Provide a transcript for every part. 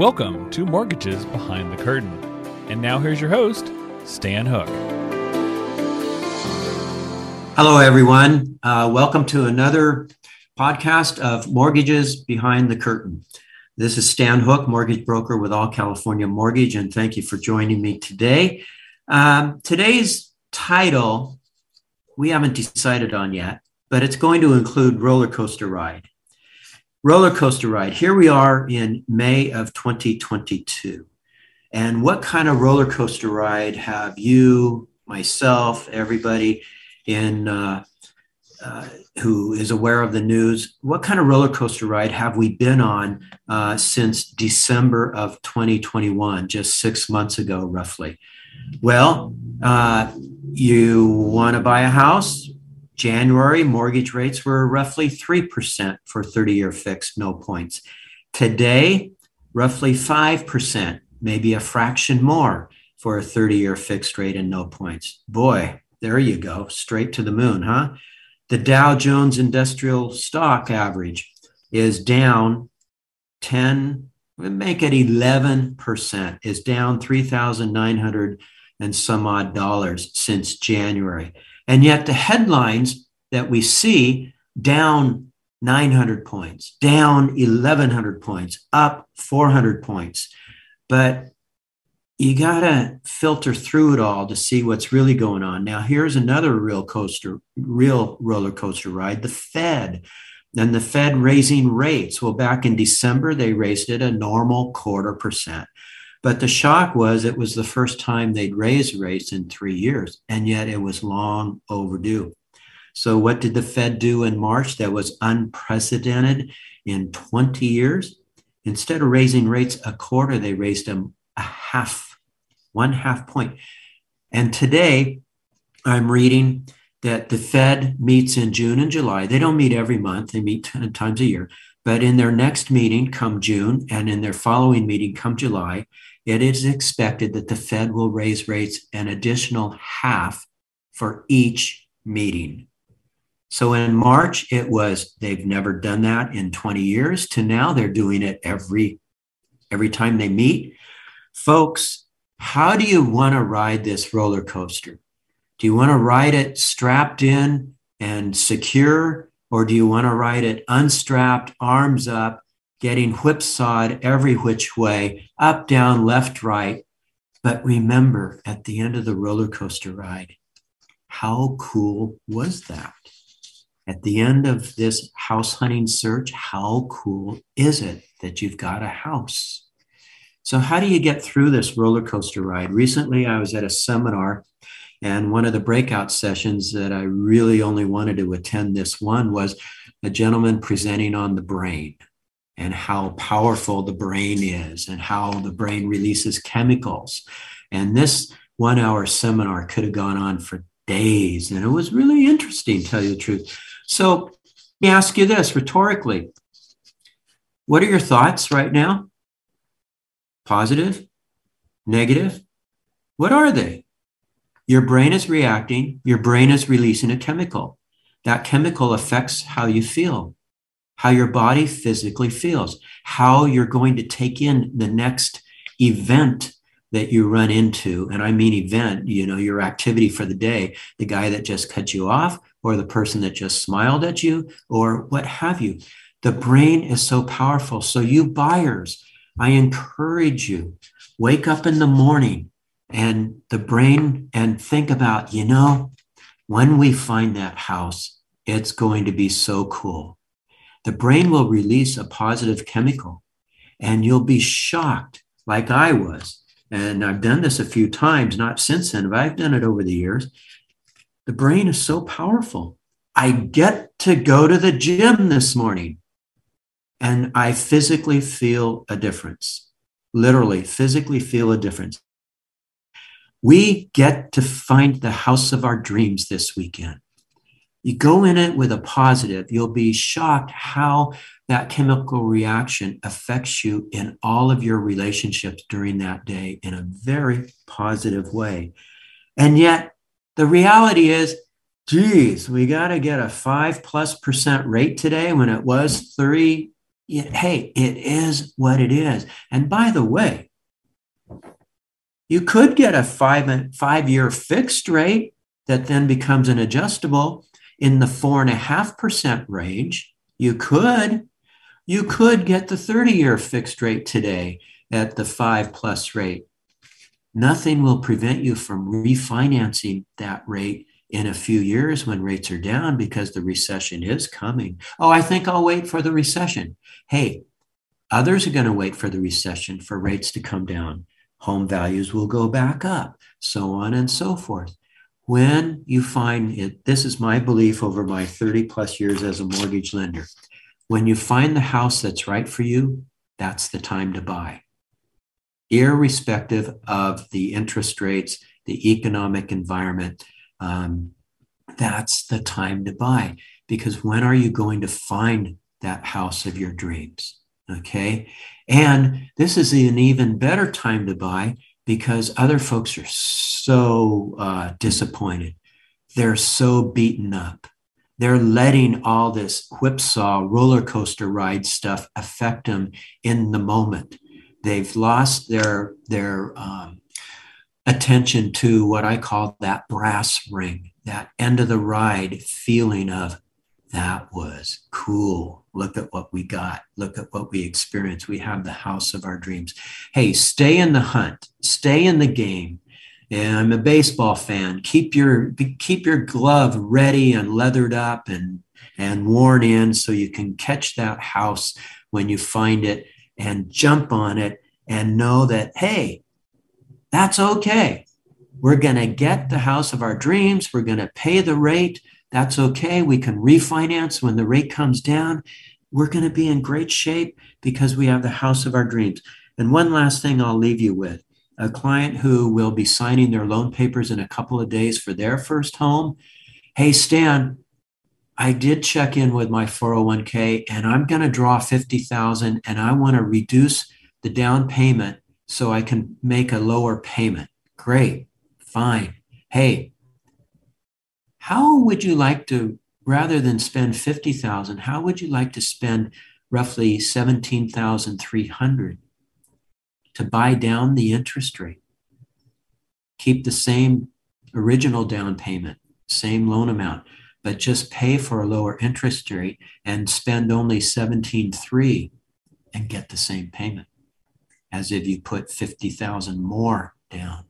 Welcome to Mortgages Behind the Curtain. And now here's your host, Stan Hook. Hello, everyone. Uh, welcome to another podcast of Mortgages Behind the Curtain. This is Stan Hook, mortgage broker with All California Mortgage, and thank you for joining me today. Um, today's title, we haven't decided on yet, but it's going to include roller coaster ride. Roller coaster ride. Here we are in May of 2022. And what kind of roller coaster ride have you, myself, everybody in uh, uh, who is aware of the news, what kind of roller coaster ride have we been on uh, since December of 2021, just six months ago, roughly? Well, uh, you want to buy a house? January, mortgage rates were roughly 3% for 30 year fixed, no points. Today, roughly 5%, maybe a fraction more for a 30 year fixed rate and no points. Boy, there you go, straight to the moon, huh? The Dow Jones Industrial Stock average is down 10, make it 11%, is down 3,900 and some odd dollars since January. And yet the headlines that we see down 900 points, down 1100 points, up 400 points. But you got to filter through it all to see what's really going on. Now, here's another real coaster, real roller coaster ride the Fed. And the Fed raising rates. Well, back in December, they raised it a normal quarter percent. But the shock was it was the first time they'd raised rates in three years, and yet it was long overdue. So, what did the Fed do in March that was unprecedented in 20 years? Instead of raising rates a quarter, they raised them a half, one half point. And today, I'm reading that the Fed meets in June and July. They don't meet every month, they meet 10 times a year. But in their next meeting come June and in their following meeting come July, it is expected that the Fed will raise rates an additional half for each meeting. So in March, it was they've never done that in 20 years to now they're doing it every every time they meet. Folks, how do you want to ride this roller coaster? Do you want to ride it strapped in and secure or do you want to ride it unstrapped, arms up, getting whipsawed every which way, up, down, left, right. But remember, at the end of the roller coaster ride, how cool was that? At the end of this house hunting search, how cool is it that you've got a house? So, how do you get through this roller coaster ride? Recently, I was at a seminar, and one of the breakout sessions that I really only wanted to attend this one was a gentleman presenting on the brain and how powerful the brain is and how the brain releases chemicals. And this one hour seminar could have gone on for days. And it was really interesting, to tell you the truth. So let me ask you this rhetorically What are your thoughts right now? Positive? Negative? What are they? Your brain is reacting, your brain is releasing a chemical. That chemical affects how you feel how your body physically feels, how you're going to take in the next event that you run into. And I mean event, you know, your activity for the day, the guy that just cut you off, or the person that just smiled at you, or what have you. The brain is so powerful. So, you buyers, I encourage you, wake up in the morning and the brain and think about, you know, when we find that house, it's going to be so cool the brain will release a positive chemical and you'll be shocked like I was. And I've done this a few times, not since then, but I've done it over the years. The brain is so powerful. I get to go to the gym this morning and I physically feel a difference. Literally, physically feel a difference. We get to find the house of our dreams this weekend. You go in it with a positive, you'll be shocked how that chemical reaction affects you in all of your relationships during that day in a very positive way. And yet, the reality is, geez, we got to get a five plus percent rate today when it was three hey, it is what it is. And by the way, you could get a five, five year fixed rate that then becomes an adjustable in the four and a half percent range. You could, you could get the 30 year fixed rate today at the five plus rate. Nothing will prevent you from refinancing that rate in a few years when rates are down because the recession is coming. Oh, I think I'll wait for the recession. Hey, others are going to wait for the recession for rates to come down. Home values will go back up, so on and so forth. When you find it, this is my belief over my 30 plus years as a mortgage lender. When you find the house that's right for you, that's the time to buy. Irrespective of the interest rates, the economic environment, um, that's the time to buy. Because when are you going to find that house of your dreams? Okay. And this is an even better time to buy because other folks are uh, disappointed. They're so beaten up. They're letting all this whipsaw roller coaster ride stuff affect them in the moment. They've lost their their um, attention to what I call that brass ring, that end of the ride feeling of that was cool. Look at what we got. Look at what we experienced. We have the house of our dreams. Hey, stay in the hunt, stay in the game. And I'm a baseball fan. Keep your keep your glove ready and leathered up and and worn in so you can catch that house when you find it and jump on it and know that hey, that's okay. We're going to get the house of our dreams. We're going to pay the rate. That's okay. We can refinance when the rate comes down. We're going to be in great shape because we have the house of our dreams. And one last thing I'll leave you with a client who will be signing their loan papers in a couple of days for their first home. Hey, Stan, I did check in with my 401k and I'm going to draw 50,000 and I want to reduce the down payment so I can make a lower payment. Great, fine. Hey, how would you like to, rather than spend 50,000, how would you like to spend roughly 17,300 to buy down the interest rate? Keep the same original down payment, same loan amount, but just pay for a lower interest rate and spend only 17.3 and get the same payment as if you put 50,000 more down.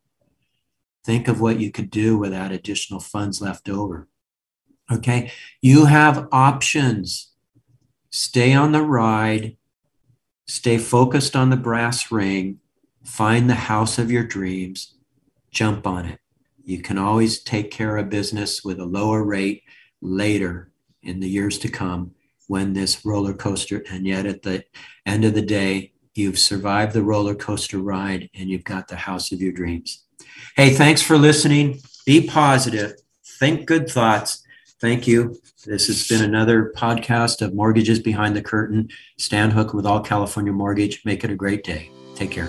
Think of what you could do without additional funds left over. Okay, you have options. Stay on the ride, stay focused on the brass ring, find the house of your dreams, jump on it. You can always take care of business with a lower rate later in the years to come when this roller coaster, and yet at the end of the day, You've survived the roller coaster ride and you've got the house of your dreams. Hey, thanks for listening. Be positive. Think good thoughts. Thank you. This has been another podcast of Mortgages Behind the Curtain. Stan Hook with All California Mortgage. Make it a great day. Take care.